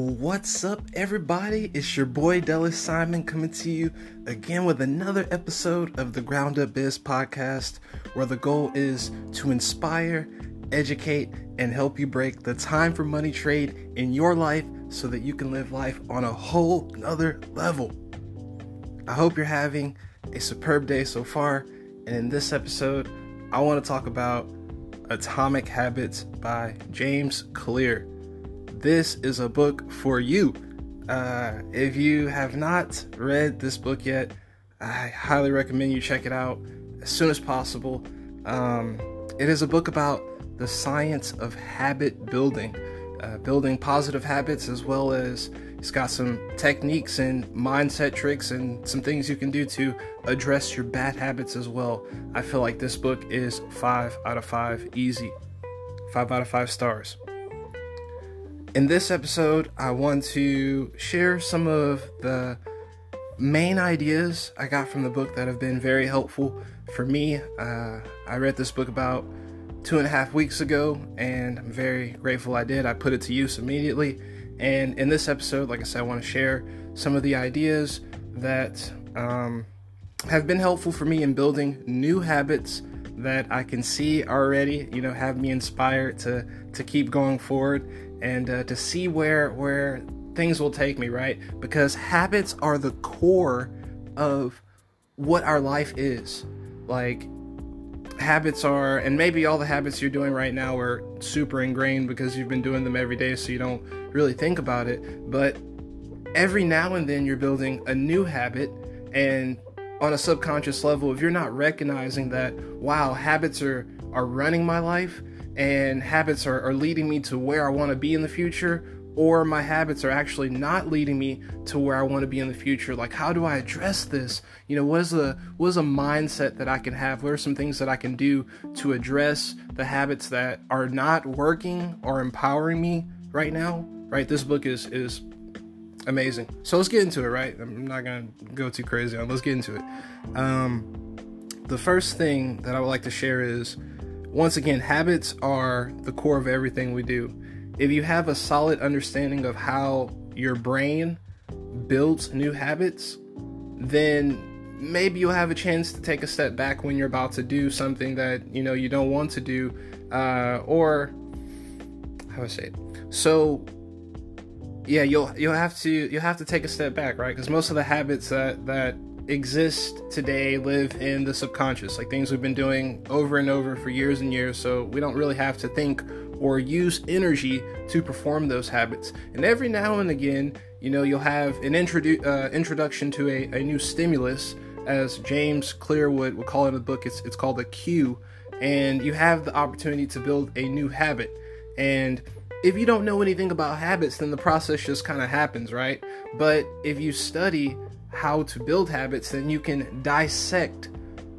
What's up, everybody? It's your boy Dallas Simon coming to you again with another episode of the Ground Up Biz podcast, where the goal is to inspire, educate, and help you break the time for money trade in your life so that you can live life on a whole nother level. I hope you're having a superb day so far, and in this episode, I want to talk about Atomic Habits by James Clear this is a book for you. Uh, if you have not read this book yet, I highly recommend you check it out as soon as possible. Um, it is a book about the science of habit building, uh, building positive habits, as well as it's got some techniques and mindset tricks and some things you can do to address your bad habits as well. I feel like this book is five out of five, easy. Five out of five stars. In this episode, I want to share some of the main ideas I got from the book that have been very helpful for me. Uh, I read this book about two and a half weeks ago, and I'm very grateful I did. I put it to use immediately. And in this episode, like I said, I want to share some of the ideas that um, have been helpful for me in building new habits that I can see already, you know, have me inspired to to keep going forward and uh, to see where where things will take me, right? Because habits are the core of what our life is. Like habits are, and maybe all the habits you're doing right now are super ingrained because you've been doing them every day, so you don't really think about it. But every now and then you're building a new habit, and on a subconscious level, if you're not recognizing that, wow, habits are are running my life, and habits are, are leading me to where I want to be in the future, or my habits are actually not leading me to where I want to be in the future. Like, how do I address this? You know, what is a what is a mindset that I can have? What are some things that I can do to address the habits that are not working or empowering me right now? Right, this book is is amazing. So let's get into it. Right, I'm not gonna go too crazy on. Let's get into it. Um, the first thing that I would like to share is once again, habits are the core of everything we do. If you have a solid understanding of how your brain builds new habits, then maybe you'll have a chance to take a step back when you're about to do something that you know you don't want to do, uh, or how do I say it? So yeah, you'll you'll have to you'll have to take a step back, right? Because most of the habits that that exist today live in the subconscious, like things we've been doing over and over for years and years. So we don't really have to think or use energy to perform those habits. And every now and again, you know, you'll have an introdu- uh, introduction to a, a new stimulus, as James Clearwood would call it in the book. It's, it's called a cue. And you have the opportunity to build a new habit. And if you don't know anything about habits, then the process just kind of happens, right? But if you study how to build habits, then you can dissect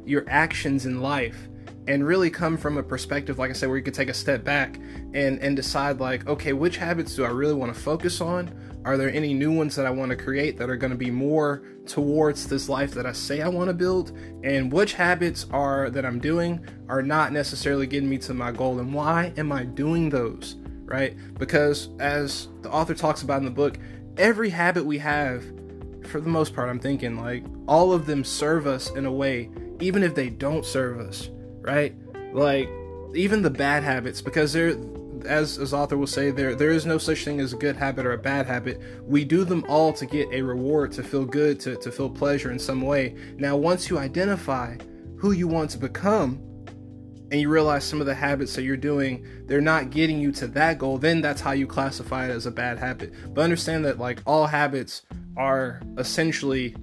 your actions in life and really come from a perspective like i said where you could take a step back and and decide like okay which habits do i really want to focus on? Are there any new ones that i want to create that are going to be more towards this life that i say i want to build? And which habits are that i'm doing are not necessarily getting me to my goal? And why am i doing those right because as the author talks about in the book every habit we have for the most part, I'm thinking like all of them serve us in a way, even if they don't serve us, right? Like even the bad habits, because there, as as author will say, there there is no such thing as a good habit or a bad habit. We do them all to get a reward, to feel good, to to feel pleasure in some way. Now, once you identify who you want to become, and you realize some of the habits that you're doing they're not getting you to that goal then that's how you classify it as a bad habit. But understand that like all habits are essentially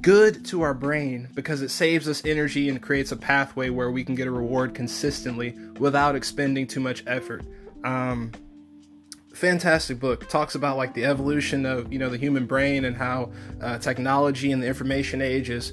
good to our brain because it saves us energy and creates a pathway where we can get a reward consistently without expending too much effort. Um, fantastic book. Talks about like the evolution of you know the human brain and how uh, technology and the information age is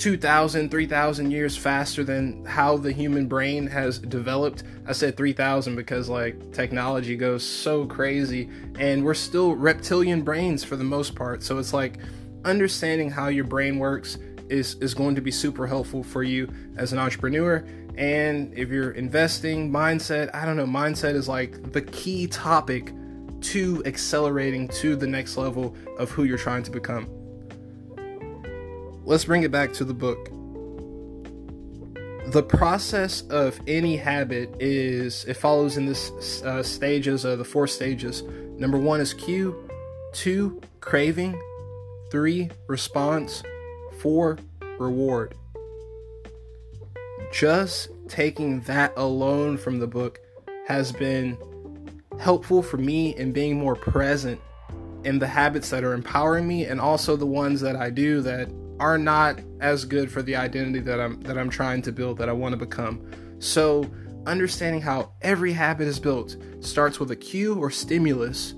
2,000, 3,000 years faster than how the human brain has developed. I said 3,000 because like technology goes so crazy and we're still reptilian brains for the most part. So it's like understanding how your brain works is, is going to be super helpful for you as an entrepreneur. And if you're investing, mindset, I don't know, mindset is like the key topic to accelerating to the next level of who you're trying to become. Let's bring it back to the book. The process of any habit is it follows in this uh, stages of the four stages. Number one is cue, two craving, three response, four reward. Just taking that alone from the book has been helpful for me in being more present in the habits that are empowering me and also the ones that I do that are not as good for the identity that I'm that I'm trying to build that I want to become. So, understanding how every habit is built starts with a cue or stimulus.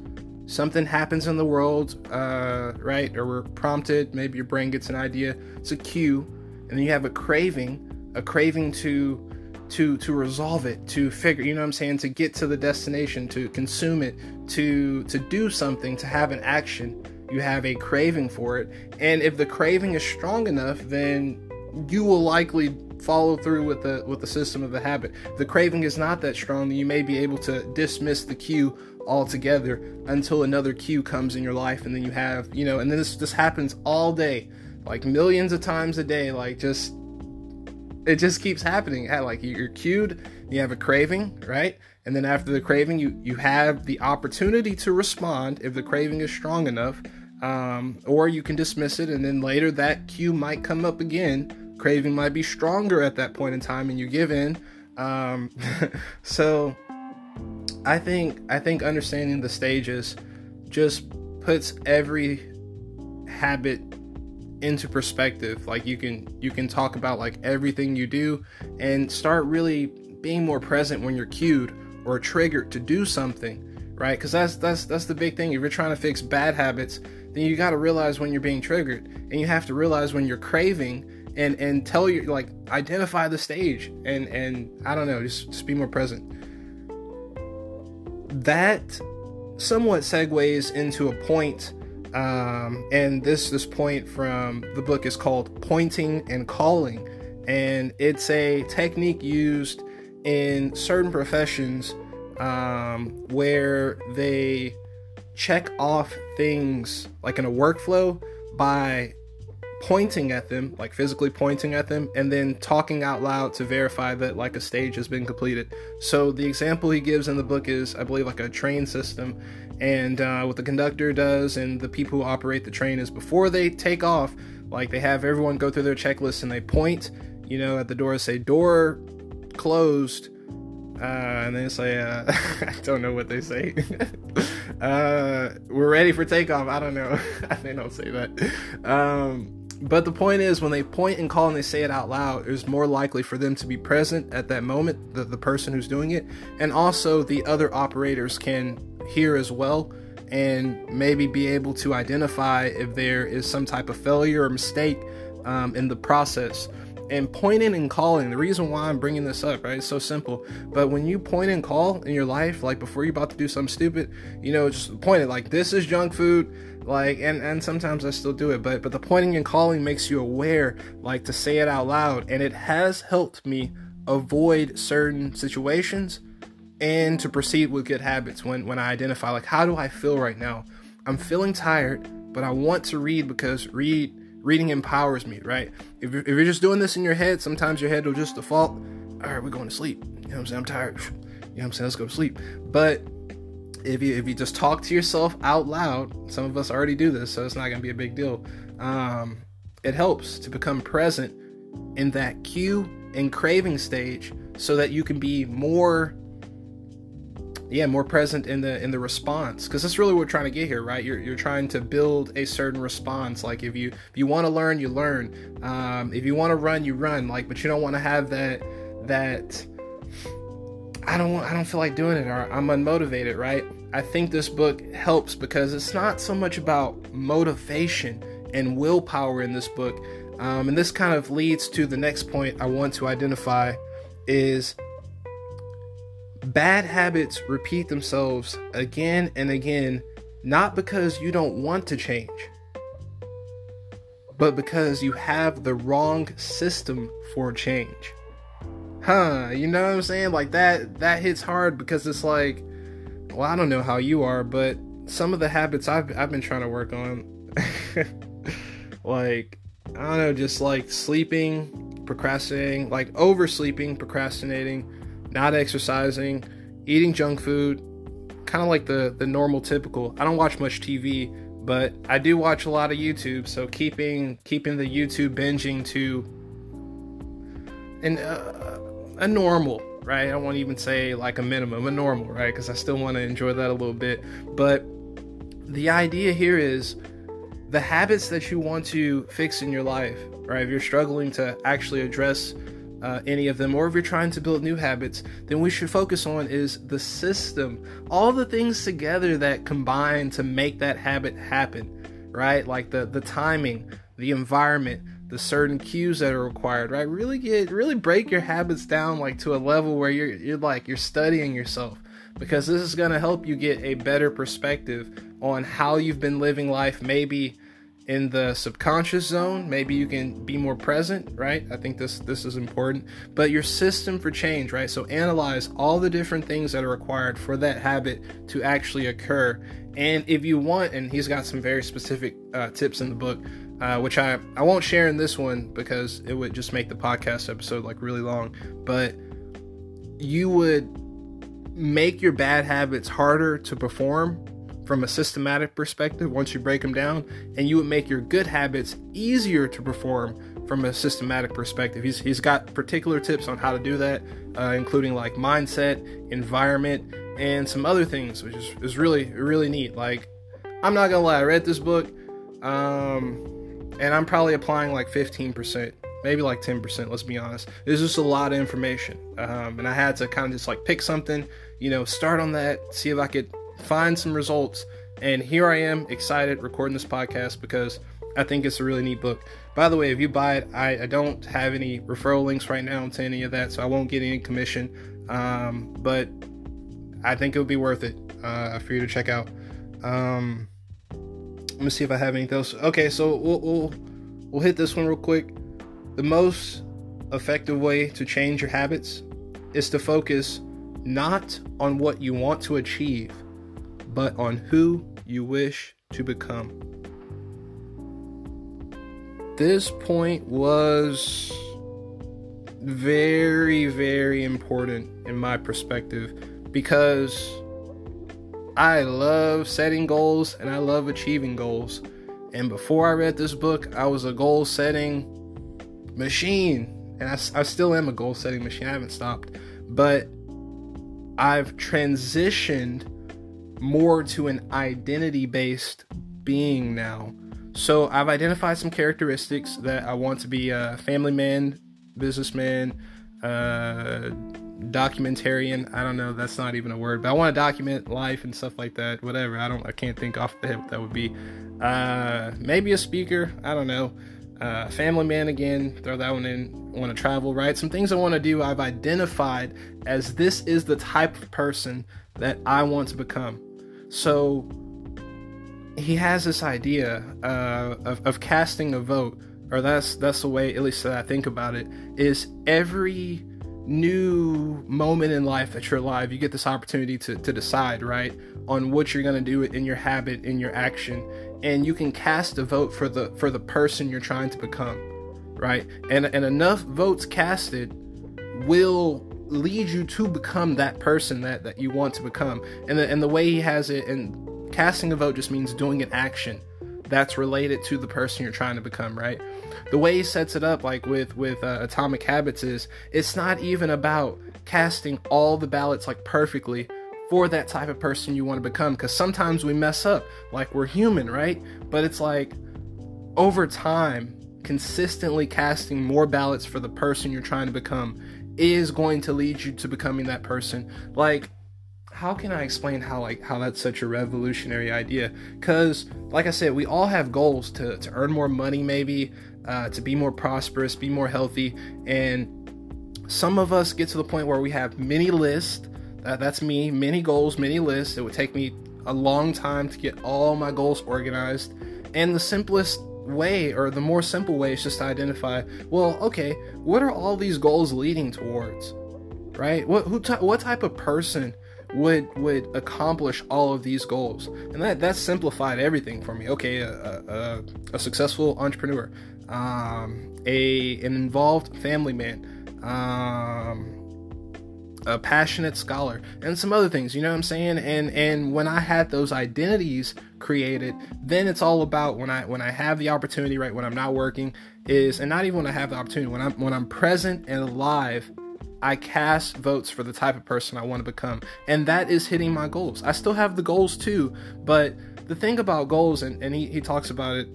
Something happens in the world, uh, right? Or we're prompted. Maybe your brain gets an idea. It's a cue, and then you have a craving, a craving to to to resolve it to figure you know what i'm saying to get to the destination to consume it to to do something to have an action you have a craving for it and if the craving is strong enough then you will likely follow through with the with the system of the habit the craving is not that strong then you may be able to dismiss the cue altogether until another cue comes in your life and then you have you know and this this happens all day like millions of times a day like just it just keeps happening. Like you're cued, you have a craving, right? And then after the craving, you you have the opportunity to respond if the craving is strong enough, um, or you can dismiss it, and then later that cue might come up again. Craving might be stronger at that point in time, and you give in. Um, so, I think I think understanding the stages just puts every habit into perspective like you can you can talk about like everything you do and start really being more present when you're cued or triggered to do something right because that's that's that's the big thing if you're trying to fix bad habits then you got to realize when you're being triggered and you have to realize when you're craving and and tell you like identify the stage and and i don't know just, just be more present. That somewhat segues into a point um, and this this point from the book is called pointing and calling, and it's a technique used in certain professions um, where they check off things like in a workflow by pointing at them, like physically pointing at them, and then talking out loud to verify that like a stage has been completed. So the example he gives in the book is, I believe, like a train system, and uh, what the conductor does and the people who operate the train is before they take off, like they have everyone go through their checklist and they point, you know, at the door, say door closed, uh, and they say, uh, I don't know what they say. uh, we're ready for takeoff. I don't know. they don't say that. Um, but the point is, when they point and call and they say it out loud, it's more likely for them to be present at that moment, the, the person who's doing it, and also the other operators can hear as well and maybe be able to identify if there is some type of failure or mistake um, in the process. And pointing and calling, the reason why I'm bringing this up, right? It's so simple. But when you point and call in your life, like before you're about to do something stupid, you know, just point it like this is junk food like and and sometimes i still do it but but the pointing and calling makes you aware like to say it out loud and it has helped me avoid certain situations and to proceed with good habits when when i identify like how do i feel right now i'm feeling tired but i want to read because read reading empowers me right? If you're, if you're just doing this in your head sometimes your head will just default. All right we're going to sleep. You know what i'm saying? I'm tired. You know what i'm saying? Let's go to sleep. But if you if you just talk to yourself out loud, some of us already do this, so it's not gonna be a big deal. Um, it helps to become present in that cue and craving stage, so that you can be more, yeah, more present in the in the response. Because that's really what we're trying to get here, right? You're you're trying to build a certain response. Like if you if you want to learn, you learn. Um, if you want to run, you run. Like, but you don't want to have that that I don't want, I don't feel like doing it or I'm unmotivated, right? I think this book helps because it's not so much about motivation and willpower in this book. Um, and this kind of leads to the next point I want to identify is bad habits repeat themselves again and again, not because you don't want to change, but because you have the wrong system for change. Huh you know what i'm saying? Like that that hits hard because it's like well, I don't know how you are, but some of the habits I've I've been trying to work on, like I don't know, just like sleeping, procrastinating, like oversleeping, procrastinating, not exercising, eating junk food, kind of like the the normal typical. I don't watch much TV, but I do watch a lot of YouTube, so keeping keeping the YouTube binging to an uh, a normal, right? I won't even say like a minimum, a normal, right? Because I still want to enjoy that a little bit. But the idea here is the habits that you want to fix in your life, right? If you're struggling to actually address uh, any of them, or if you're trying to build new habits, then we should focus on is the system, all the things together that combine to make that habit happen, right? Like the the timing, the environment, the certain cues that are required, right? Really get really break your habits down like to a level where you're you're like you're studying yourself because this is going to help you get a better perspective on how you've been living life maybe in the subconscious zone maybe you can be more present right? I think this this is important. But your system for change right? So analyze all the different things that are required for that habit to actually occur. And if you want and he's got some very specific uh, tips in the book uh, which I, I won't share in this one because it would just make the podcast episode like really long. But you would make your bad habits harder to perform from a systematic perspective once you break them down, and you would make your good habits easier to perform from a systematic perspective. He's, he's got particular tips on how to do that, uh, including like mindset, environment, and some other things, which is, is really, really neat. Like, I'm not gonna lie, I read this book, um, and I'm probably applying like 15%, maybe like 10%, let's be honest. There's just a lot of information, um, and I had to kind of just like pick something, you know, start on that, see if I could find some results. And here I am, excited, recording this podcast because I think it's a really neat book. By the way, if you buy it, I, I don't have any referral links right now to any of that, so I won't get any commission. Um, but I think it would be worth it uh, for you to check out. Um, let me see if I have anything else. Okay, so we'll, we'll we'll hit this one real quick. The most effective way to change your habits is to focus not on what you want to achieve, but on who you wish to become. This point was very, very important in my perspective because I love setting goals and I love achieving goals. And before I read this book, I was a goal setting machine. And I, I still am a goal setting machine. I haven't stopped. But I've transitioned more to an identity based being now. So I've identified some characteristics that I want to be a family man, businessman, uh, documentarian. I don't know, that's not even a word, but I want to document life and stuff like that. Whatever. I don't. I can't think off the head what that would be. Uh, maybe a speaker. I don't know. Uh, family man again. Throw that one in. Want to travel, right? Some things I want to do. I've identified as this is the type of person that I want to become. So he has this idea uh, of, of casting a vote, or that's that's the way, at least that I think about it, is every new moment in life that you're alive, you get this opportunity to, to decide, right, on what you're gonna do in your habit, in your action, and you can cast a vote for the for the person you're trying to become, right? And and enough votes casted will lead you to become that person that, that you want to become. And the, and the way he has it, and casting a vote just means doing an action that's related to the person you're trying to become, right? The way he sets it up, like with with uh, Atomic Habits, is it's not even about casting all the ballots like perfectly for that type of person you want to become. Because sometimes we mess up, like we're human, right? But it's like over time, consistently casting more ballots for the person you're trying to become is going to lead you to becoming that person. Like, how can I explain how like how that's such a revolutionary idea? Because, like I said, we all have goals to to earn more money, maybe uh, to be more prosperous, be more healthy, and some of us get to the point where we have many lists. Uh, that's me, many goals, many lists. It would take me a long time to get all my goals organized, and the simplest way or the more simple way is just to identify well okay what are all these goals leading towards right? What who what type of person would would accomplish all of these goals? And that that simplified everything for me. Okay a, a, a successful entrepreneur um, a an involved family man um, a passionate scholar and some other things you know what i'm saying and and when i had those identities created then it's all about when i when i have the opportunity right when i'm not working is and not even when i have the opportunity when i'm when i'm present and alive I cast votes for the type of person I want to become. And that is hitting my goals. I still have the goals too, but the thing about goals, and, and he, he talks about it,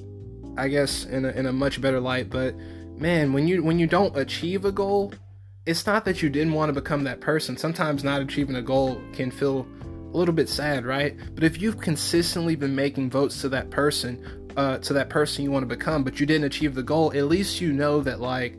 I guess, in a, in a much better light, but man, when you when you don't achieve a goal, it's not that you didn't want to become that person. Sometimes not achieving a goal can feel a little bit sad, right? But if you've consistently been making votes to that person, uh, to that person you want to become, but you didn't achieve the goal, at least you know that like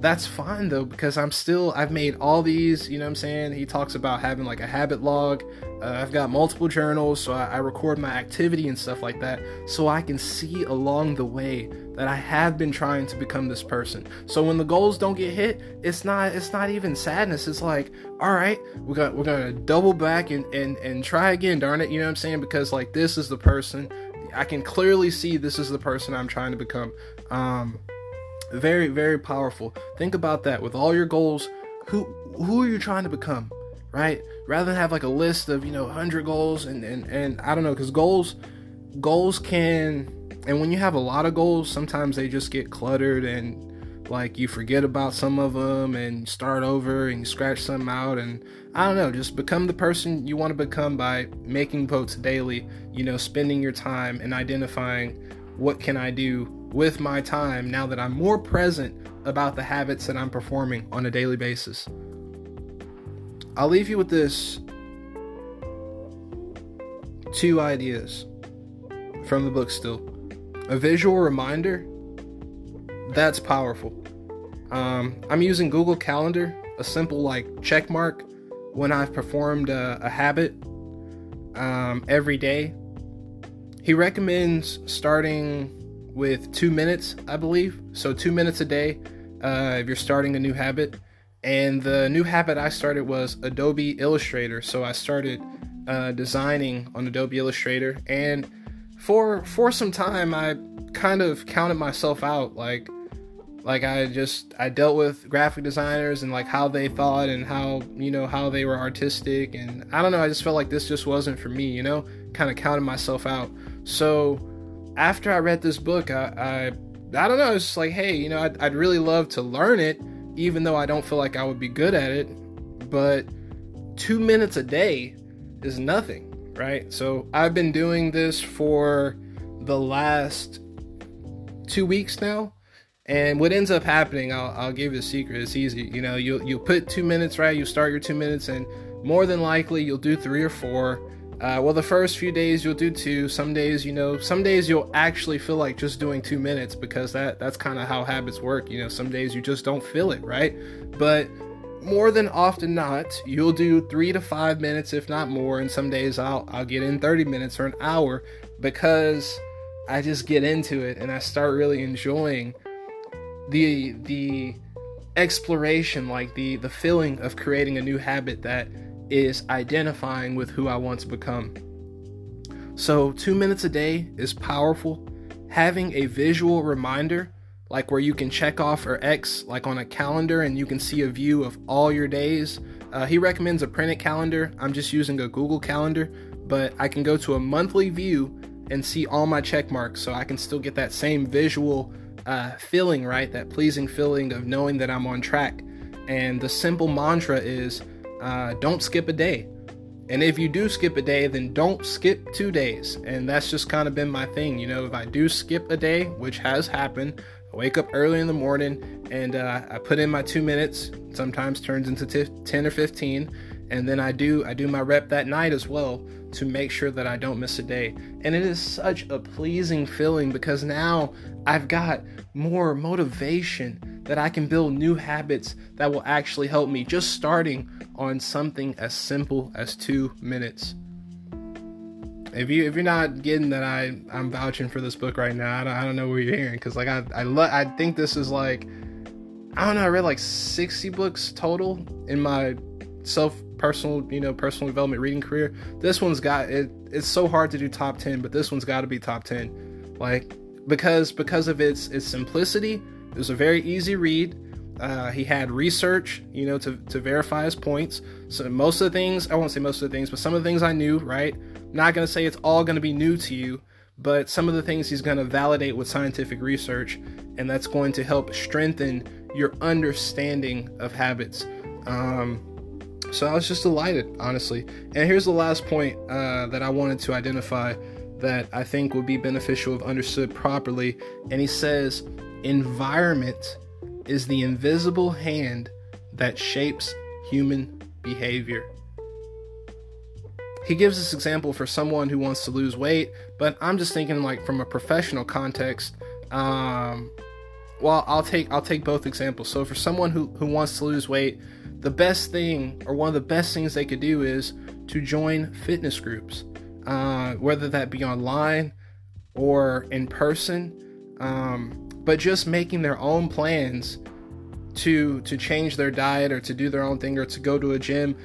that's fine though because i'm still i've made all these you know what i'm saying he talks about having like a habit log uh, i've got multiple journals so I, I, record my activity and stuff like that so i can see along the way that i have been trying to become this person so when the goals don't get hit it's not it's not even sadness it's like all right we're gonna we're gonna double back and and and try again darn it you know what i'm saying because like this is the person i can clearly see this is the person i'm trying to become um very, very powerful. Think about that. With all your goals, who who are you trying to become? Right? Rather than have like a list of, you know, 100 goals and and and I don't know cuz goals goals can and when you have a lot of goals, sometimes they just get cluttered and like you forget about some of them and start over and you scratch some out and I don't know, just become the person you want to become by making votes daily, you know, spending your time and identifying what can I do with my time now that I'm more present about the habits that I'm performing on a daily basis. I'll leave you with this two ideas from the book still. A visual reminder that's powerful. Um, I'm using Google Calendar, a simple like check mark when I've performed a, a habit um, every day. He recommends starting with two minutes, I believe. So, two minutes a day uh, if you're starting a new habit. And the new habit I started was Adobe Illustrator. So, I started uh, designing on Adobe Illustrator. And for for some time, I kind of counted myself out. Like, like I just I dealt with graphic designers and like how they thought and how you know how they were artistic and I don't know I just felt like this just wasn't for me you know kind of counted myself out so after I read this book, I, I, I don't know. It's like, hey, you know, I'd, I'd really love to learn it, even though I don't feel like I would be good at it. But two minutes a day is nothing, right? So I've been doing this for the last two weeks now. And what ends up happening, I'll, I'll give you a secret. It's easy. You know, you you put two minutes, right? You start your two minutes, and more than likely you'll do three or four uh, well, the first few days you'll do two. Some days, you know, some days you'll actually feel like just doing two minutes because that that's kind of how habits work. You know, some days you just don't feel it, right? But more than often not, you'll do three to five minutes, if not more. And some days I'll I'll get in 30 minutes or an hour because I just get into it and I start really enjoying the the exploration, like the the feeling of creating a new habit that is identifying with who I want to become. So, two minutes a day is powerful. Having a visual reminder, like where you can check off or X, like on a calendar, and you can see a view of all your days. Uh, he recommends a printed calendar. I'm just using a Google Calendar, but I can go to a monthly view and see all my check marks so I can still get that same visual uh, feeling, right? That pleasing feeling of knowing that I'm on track. And the simple mantra is uh, don't skip a day. And if you do skip a day, then don't skip two days. And that's just kind of been my thing. You know, if I do skip a day, which has happened, I wake up early in the morning and uh, I put in my two minutes, sometimes turns into t- 10 or 15. And then I do I do my rep that night as well to make sure that I don't miss a day. And it is such a pleasing feeling because now I've got more motivation that I can build new habits that will actually help me just starting on something as simple as two minutes. If you if you're not getting that I I'm vouching for this book right now, I don't, I don't know what you're hearing because like I I lo- I think this is like I don't know I read like 60 books total in my self personal, you know, personal development reading career, this one's got it. It's so hard to do top ten, but this one's got to be top ten, like because because of its its simplicity. It was a very easy read. Uh, he had research, you know, to, to verify his points. So most of the things, I won't say most of the things, but some of the things I knew, right? I'm not going to say it's all going to be new to you, but some of the things he's going to validate with scientific research, and that's going to help strengthen your understanding of habits. Um, so I was just delighted, honestly. And here's the last point uh, that I wanted to identify that I think would be beneficial if understood properly. And he says, environment is the invisible hand that shapes human behavior. He gives this example for someone who wants to lose weight, but I'm just thinking like from a professional context. Um, well, I'll take I'll take both examples. So for someone who, who wants to lose weight, the best thing or one of the best things they could do is to join fitness groups, uh, whether that be online or in person. Um, but just making their own plans to to change their diet or to do their own thing or to go to a gym.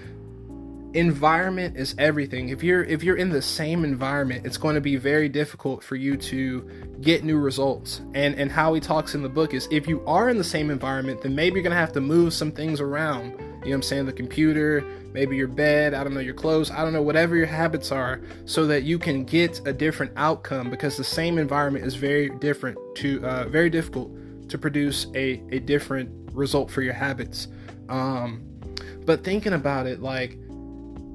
Environment is everything. If you're if you're in the same environment it's going to be very difficult for you to get new results. And and how he talks in the book is if you are in the same environment then maybe you're going to have to move some things around. You know what i'm saying? The computer maybe your bed i don't know your clothes i don't know whatever your habits are so that you can get a different outcome because the same environment is very different to uh, very difficult to produce a, a different result for your habits. Um, but thinking about it like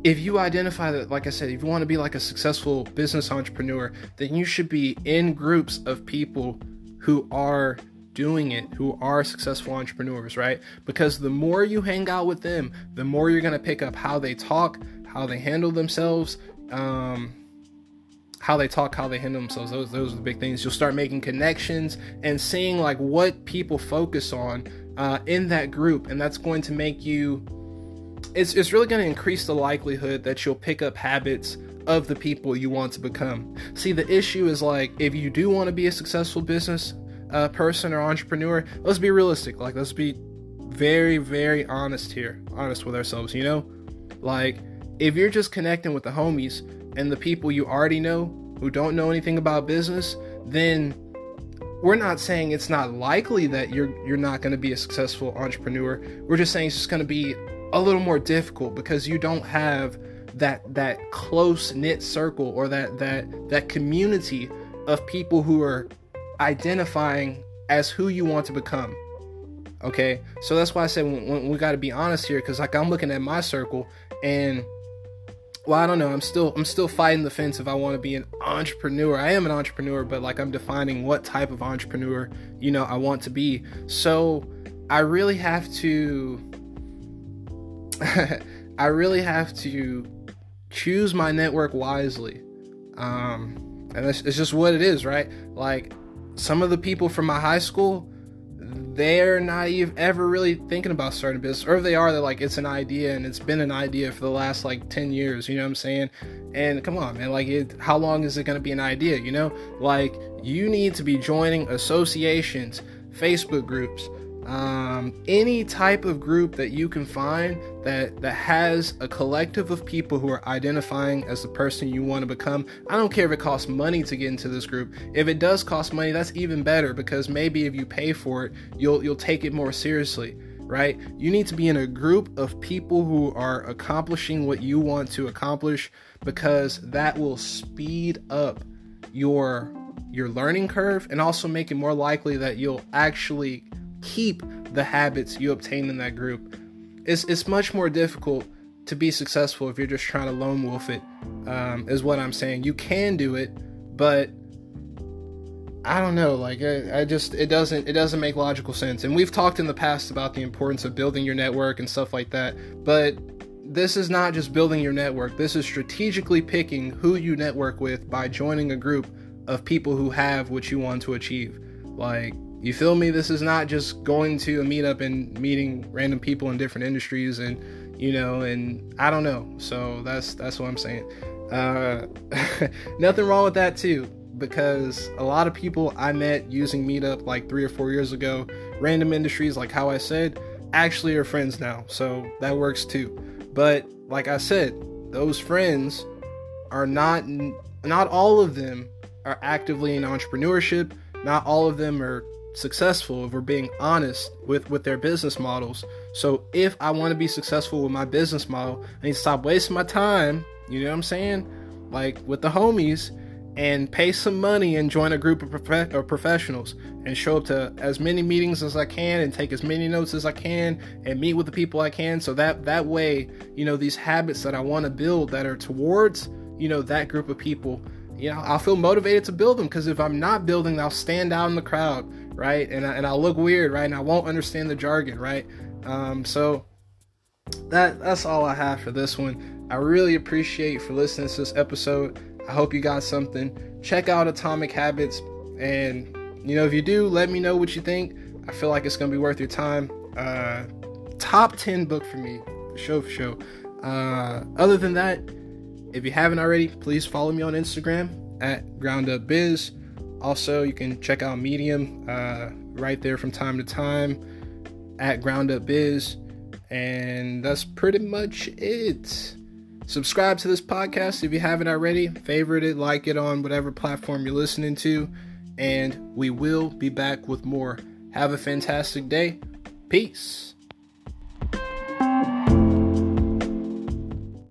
if you identify that, like I said, if you want to be like a successful business entrepreneur, then you should be in groups of people who are doing it, who are successful entrepreneurs, right? Because the more you hang out with them, the more you're going to pick up how they talk, how they handle themselves, um, how they talk, how they handle themselves. Those, those are the big things. You'll start making connections and seeing like what people focus on uh, in that group, and that's going to make you it's, it's really going to increase the likelihood that you'll pick up habits of the people you want to become. See, the issue is like if you do want to be a successful business uh, person or entrepreneur, let's be realistic. Like, let's be very, very honest here, honest with ourselves, you know? Like, if you're just connecting with the homies and the people you already know who don't know anything about business, then we're not saying it's not likely that you're you're not going to be a successful entrepreneur. We're just saying it's just going to be a little more difficult because you don't have that that close knit circle or that that that community of people who are identifying as who you want to become. Okay, so that's why I said when we got to be honest here, because like I'm looking at my circle and well, I don't know. I'm still I'm still fighting the fence if I want to be an entrepreneur. I am an entrepreneur, but like I'm defining what type of entrepreneur you know I want to be. So I really have to I really have to choose my network wisely. Um, and it's, it's just what it is, right? Like some of the people from my high school, they're not even ever really thinking about starting a business, or if they are, they're like, it's an idea and it's been an idea for the last like 10 years, you know what I'm saying? And come on, man, like, it, how long is it going to be an idea, you know? Like, you need to be joining associations, Facebook groups, um, any type of group that you can find that that has a collective of people who are identifying as the person you want to become. I don't care if it costs money to get into this group. If it does cost money, that's even better because maybe if you pay for it, you'll you'll take it more seriously right? You need to be in a group of people who are accomplishing what you want to accomplish because that will speed up your your learning curve and also make it more likely that you'll actually keep the habits you obtain in that group. It's, it's much more difficult to be successful if you're just trying to lone wolf it. Um, is what I'm saying. You can do it, but I don't know. Like I, I, just it doesn't it doesn't make logical sense. And we've talked in the past about the importance of building your network and stuff like that. But this is not just building your network. This is strategically picking who you network with by joining a group of people who have what you want to achieve. Like you feel me? This is not just going to a meetup and meeting random people in different industries and you know, and I don't know. So that's that's what I'm saying. Uh, nothing wrong with that too, because a lot of people I met using Meetup like three or four years ago, random industries like how I said, actually are friends now. So that works too. But like I said, those friends are not not all of them are actively in entrepreneurship. Not all of them are successful if we're being honest with with their business models. So if I want to be successful with my business model, I need to stop wasting my time, you know what I'm saying? Like with the homies and pay some money and join a group of prof- or professionals and show up to as many meetings as I can and take as many notes as I can and meet with the people I can so that that way, you know, these habits that I want to build that are towards, you know, that group of people, you know, I'll feel motivated to build them because if I'm not building, I'll stand out in the crowd, right? And I, and I'll look weird, right? And I won't understand the jargon, right? Um, so that that's all I have for this one. I really appreciate for listening to this episode. I hope you got something. Check out Atomic Habits, and you know if you do, let me know what you think. I feel like it's gonna be worth your time. Uh, top ten book for me, for show for show. Uh, other than that, if you haven't already, please follow me on Instagram at Ground Up Biz. Also, you can check out Medium uh, right there from time to time at Ground Up Biz. And that's pretty much it. Subscribe to this podcast if you haven't already. Favorite it, like it on whatever platform you're listening to. And we will be back with more. Have a fantastic day. Peace.